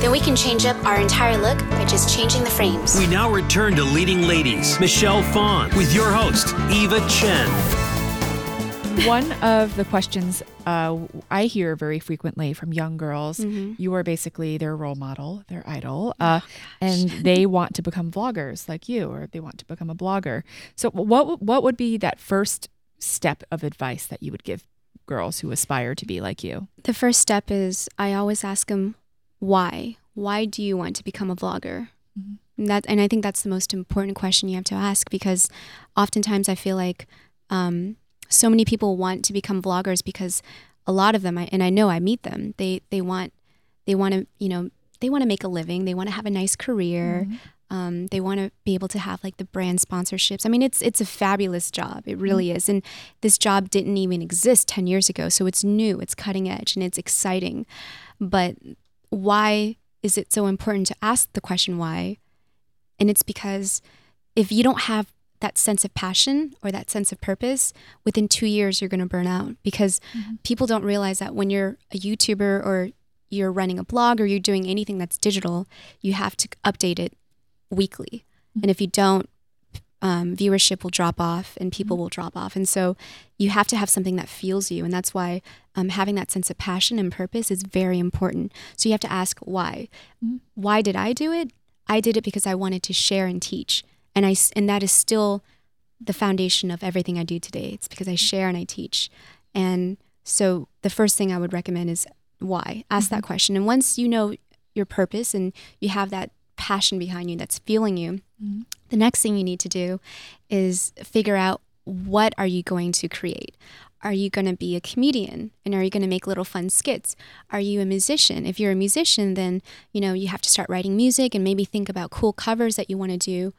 then we can change up our entire look by just changing the frames. We now return to Leading Ladies, Michelle Phan, with your host, Eva Chen. One of the questions uh, I hear very frequently from young girls, you are basically their role model, their idol, uh, and they want to become vloggers like you, or they want to become a blogger. So, what what would be that first step of advice that you would give girls who aspire to be like you? The first step is I always ask them why. Why do you want to become a vlogger? And that and I think that's the most important question you have to ask because oftentimes I feel like um, so many people want to become vloggers because a lot of them I, and I know I meet them they they want they want to you know they want to make a living they want to have a nice career um, they want to be able to have like the brand sponsorships. I mean it's it's a fabulous job it really is and this job didn't even exist 10 years ago so it's new it's cutting edge and it's exciting. But why is it so important to ask the question why? And it's because if you don't have that sense of passion or that sense of purpose, within two years, you're going to burn out because mm-hmm. people don't realize that when you're a YouTuber or you're running a blog or you're doing anything that's digital, you have to update it weekly. Mm-hmm. And if you don't, um, viewership will drop off and people mm-hmm. will drop off. And so you have to have something that fuels you. And that's why um, having that sense of passion and purpose is very important. So you have to ask why. Mm-hmm. Why did I do it? I did it because I wanted to share and teach. And, I, and that is still the foundation of everything I do today. It's because I mm-hmm. share and I teach. And so the first thing I would recommend is why. Ask that question. And once you know your purpose and you have that passion behind you that's fueling you, the next thing you need to do is figure out what are you going to create? Are you going to be a comedian and are you going to make little fun skits? Are you a musician? If you're a musician, then you know you have to start writing music and maybe think about cool covers that you want to do.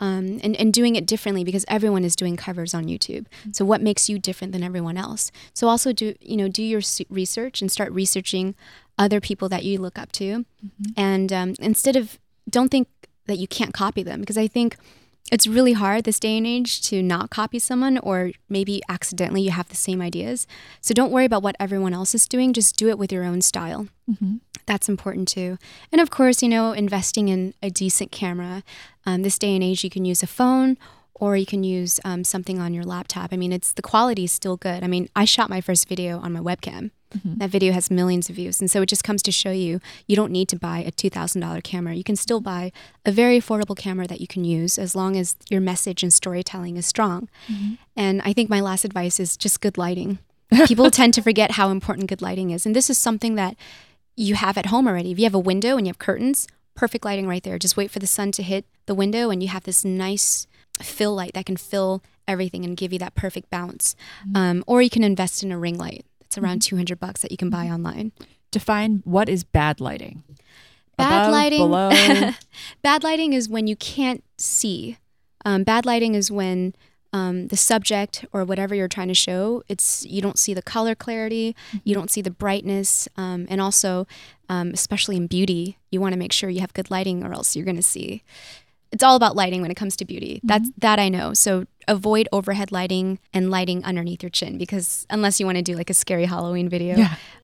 Um, and, and doing it differently because everyone is doing covers on YouTube. So what makes you different than everyone else? So also do you know do your research and start researching other people that you look up to, and um, instead of don't think that you can't copy them because I think it's really hard this day and age to not copy someone or maybe accidentally you have the same ideas. So don't worry about what everyone else is doing, just do it with your own style. That's important too. And of course, you know, investing in a decent camera. Um, this day and age, you can use a phone or you can use um, something on your laptop. I mean, it's the quality is still good. I mean, I shot my first video on my webcam. Mm-hmm. That video has millions of views. And so it just comes to show you you don't need to buy a $2,000 camera. You can still buy a very affordable camera that you can use as long as your message and storytelling is strong. Mm-hmm. And I think my last advice is just good lighting. People tend to forget how important good lighting is. And this is something that you have at home already. If you have a window and you have curtains, perfect lighting right there. Just wait for the sun to hit the window and you have this nice fill light that can fill everything and give you that perfect bounce. Mm-hmm. Um, or you can invest in a ring light. It's around 200 bucks that you can buy online. Define what is bad lighting. Bad Above, lighting. below. bad lighting is when you can't see. Um, bad lighting is when um, the subject or whatever you're trying to show, it's you don't see the color clarity, you don't see the brightness, um, and also, um, especially in beauty, you want to make sure you have good lighting, or else you're going to see. It's all about lighting when it comes to beauty. Mm-hmm. That's that I know. So avoid overhead lighting and lighting underneath your chin because unless you want to do like a scary Halloween video, Yeah.